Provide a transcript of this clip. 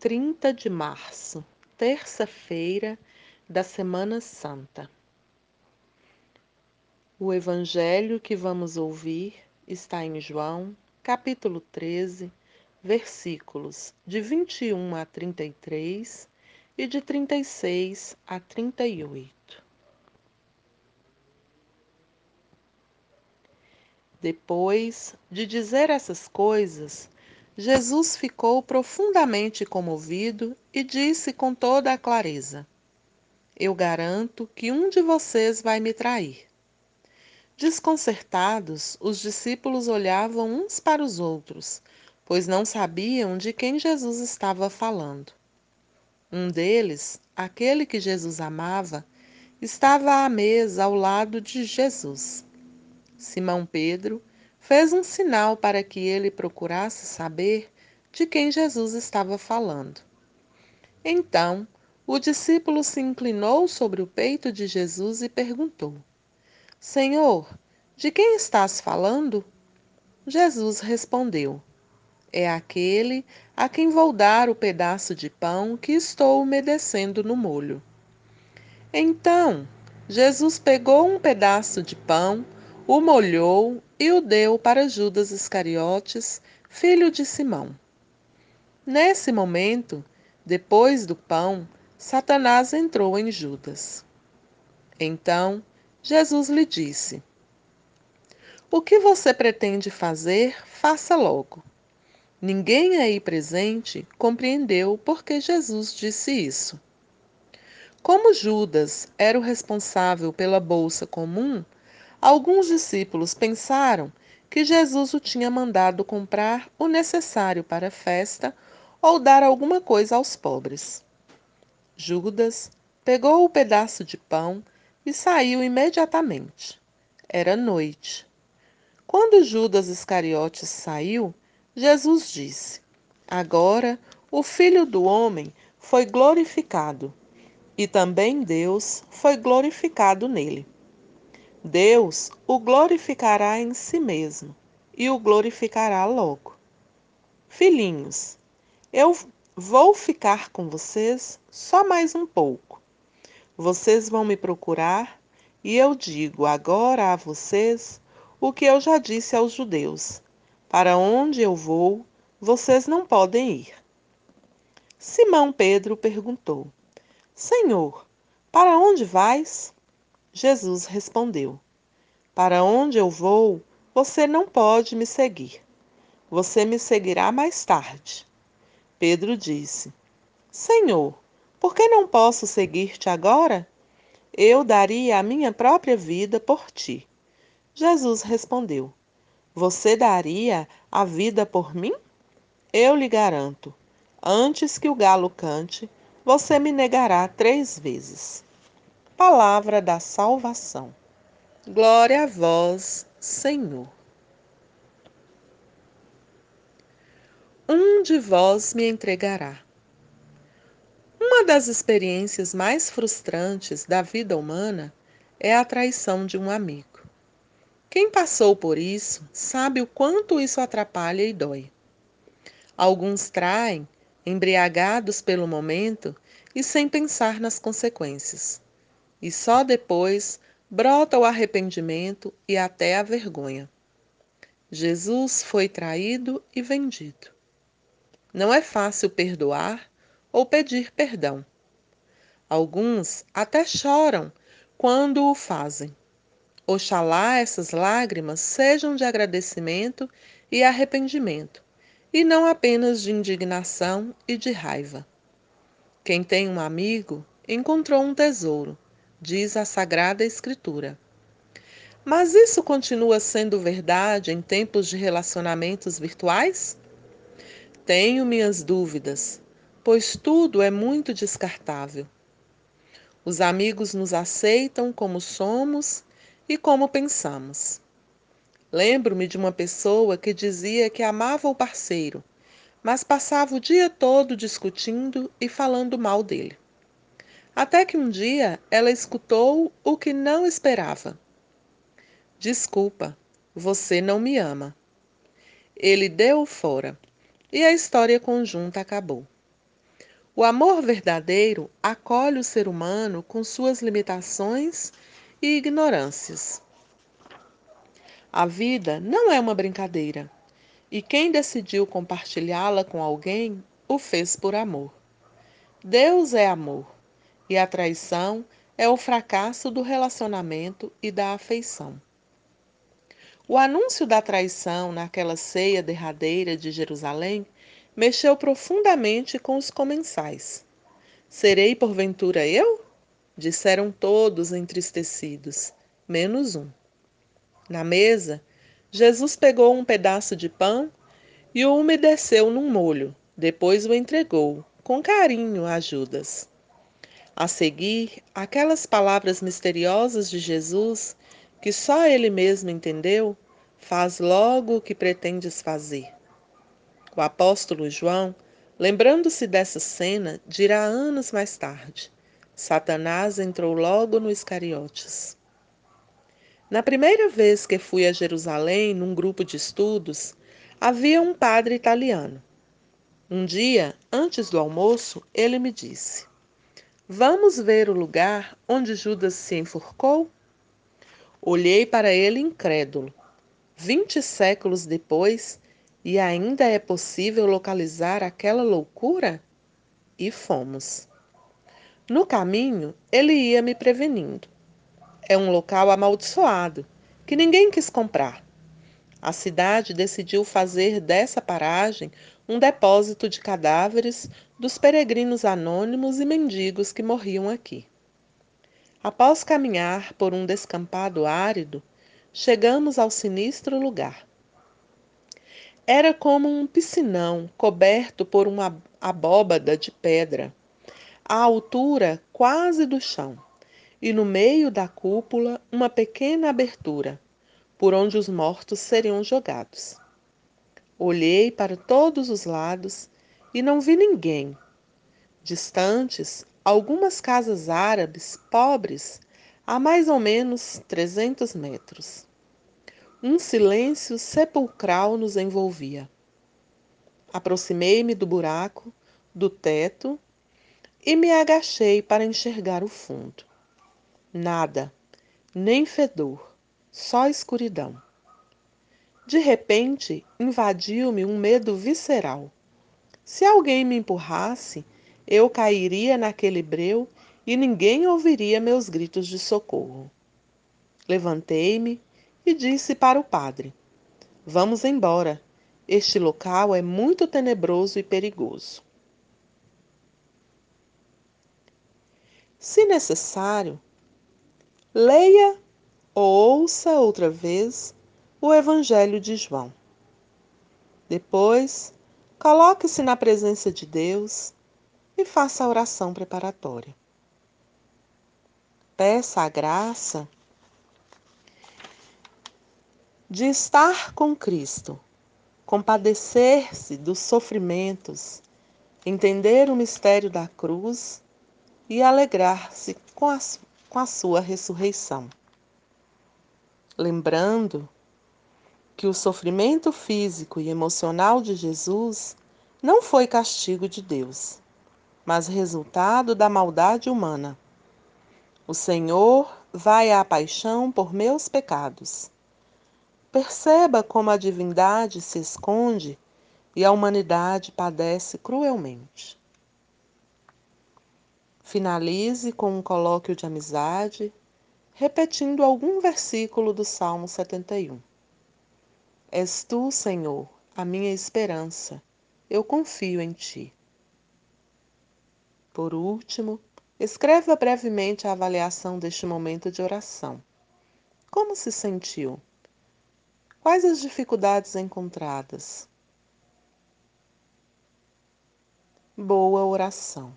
30 de março, terça-feira da Semana Santa. O evangelho que vamos ouvir está em João, capítulo 13, versículos de 21 a 33 e de 36 a 38. Depois de dizer essas coisas, Jesus ficou profundamente comovido e disse com toda a clareza: Eu garanto que um de vocês vai me trair. Desconcertados, os discípulos olhavam uns para os outros, pois não sabiam de quem Jesus estava falando. Um deles, aquele que Jesus amava, estava à mesa ao lado de Jesus. Simão Pedro fez um sinal para que ele procurasse saber de quem Jesus estava falando. Então, o discípulo se inclinou sobre o peito de Jesus e perguntou: Senhor, de quem estás falando? Jesus respondeu: É aquele a quem vou dar o pedaço de pão que estou umedecendo no molho. Então, Jesus pegou um pedaço de pão, o molhou e o deu para Judas Iscariotes, filho de Simão. Nesse momento, depois do pão, Satanás entrou em Judas. Então, Jesus lhe disse: O que você pretende fazer, faça logo. Ninguém aí presente compreendeu por que Jesus disse isso. Como Judas era o responsável pela bolsa comum, Alguns discípulos pensaram que Jesus o tinha mandado comprar o necessário para a festa ou dar alguma coisa aos pobres. Judas pegou o pedaço de pão e saiu imediatamente. Era noite. Quando Judas Iscariotes saiu, Jesus disse: Agora o Filho do Homem foi glorificado, e também Deus foi glorificado nele. Deus o glorificará em si mesmo e o glorificará logo. Filhinhos, eu vou ficar com vocês só mais um pouco. Vocês vão me procurar e eu digo agora a vocês o que eu já disse aos judeus: para onde eu vou, vocês não podem ir. Simão Pedro perguntou: Senhor, para onde vais? Jesus respondeu: Para onde eu vou, você não pode me seguir. Você me seguirá mais tarde. Pedro disse: Senhor, por que não posso seguir-te agora? Eu daria a minha própria vida por ti. Jesus respondeu: Você daria a vida por mim? Eu lhe garanto: antes que o galo cante, você me negará três vezes. Palavra da salvação. Glória a vós, Senhor. Um de vós me entregará. Uma das experiências mais frustrantes da vida humana é a traição de um amigo. Quem passou por isso sabe o quanto isso atrapalha e dói. Alguns traem, embriagados pelo momento e sem pensar nas consequências e só depois brota o arrependimento e até a vergonha. Jesus foi traído e vendido. Não é fácil perdoar ou pedir perdão. Alguns até choram quando o fazem. Oxalá essas lágrimas sejam de agradecimento e arrependimento, e não apenas de indignação e de raiva. Quem tem um amigo encontrou um tesouro diz a Sagrada Escritura. Mas isso continua sendo verdade em tempos de relacionamentos virtuais? Tenho minhas dúvidas, pois tudo é muito descartável. Os amigos nos aceitam como somos e como pensamos. Lembro-me de uma pessoa que dizia que amava o parceiro, mas passava o dia todo discutindo e falando mal dele. Até que um dia ela escutou o que não esperava. Desculpa, você não me ama. Ele deu fora e a história conjunta acabou. O amor verdadeiro acolhe o ser humano com suas limitações e ignorâncias. A vida não é uma brincadeira, e quem decidiu compartilhá-la com alguém o fez por amor. Deus é amor, e a traição é o fracasso do relacionamento e da afeição. O anúncio da traição naquela ceia derradeira de Jerusalém mexeu profundamente com os comensais. Serei porventura eu? Disseram todos entristecidos, menos um. Na mesa, Jesus pegou um pedaço de pão e o umedeceu num molho, depois o entregou, com carinho, a Judas. A seguir, aquelas palavras misteriosas de Jesus, que só ele mesmo entendeu, faz logo o que pretendes fazer. O apóstolo João, lembrando-se dessa cena, dirá anos mais tarde: Satanás entrou logo no Iscariotes. Na primeira vez que fui a Jerusalém num grupo de estudos, havia um padre italiano. Um dia, antes do almoço, ele me disse: Vamos ver o lugar onde Judas se enforcou? Olhei para ele incrédulo. Vinte séculos depois, e ainda é possível localizar aquela loucura? E fomos. No caminho, ele ia me prevenindo. É um local amaldiçoado, que ninguém quis comprar. A cidade decidiu fazer dessa paragem um depósito de cadáveres dos peregrinos anônimos e mendigos que morriam aqui. Após caminhar por um descampado árido, chegamos ao sinistro lugar. Era como um piscinão coberto por uma abóbada de pedra, à altura quase do chão e no meio da cúpula uma pequena abertura, por onde os mortos seriam jogados. Olhei para todos os lados e não vi ninguém. Distantes, algumas casas árabes pobres, a mais ou menos 300 metros. Um silêncio sepulcral nos envolvia. Aproximei-me do buraco, do teto, e me agachei para enxergar o fundo. Nada, nem fedor, só escuridão. De repente, invadiu-me um medo visceral. Se alguém me empurrasse, eu cairia naquele breu e ninguém ouviria meus gritos de socorro. Levantei-me e disse para o padre: Vamos embora. Este local é muito tenebroso e perigoso. Se necessário, Leia ou ouça outra vez o Evangelho de João. Depois, coloque-se na presença de Deus e faça a oração preparatória. Peça a graça de estar com Cristo, compadecer-se dos sofrimentos, entender o mistério da cruz e alegrar-se com com a sua ressurreição. Lembrando que o sofrimento físico e emocional de Jesus não foi castigo de Deus, mas resultado da maldade humana. O Senhor vai à paixão por meus pecados. Perceba como a divindade se esconde e a humanidade padece cruelmente. Finalize com um colóquio de amizade, repetindo algum versículo do Salmo 71. És tu, Senhor, a minha esperança, eu confio em ti. Por último, escreva brevemente a avaliação deste momento de oração. Como se sentiu? Quais as dificuldades encontradas? Boa oração.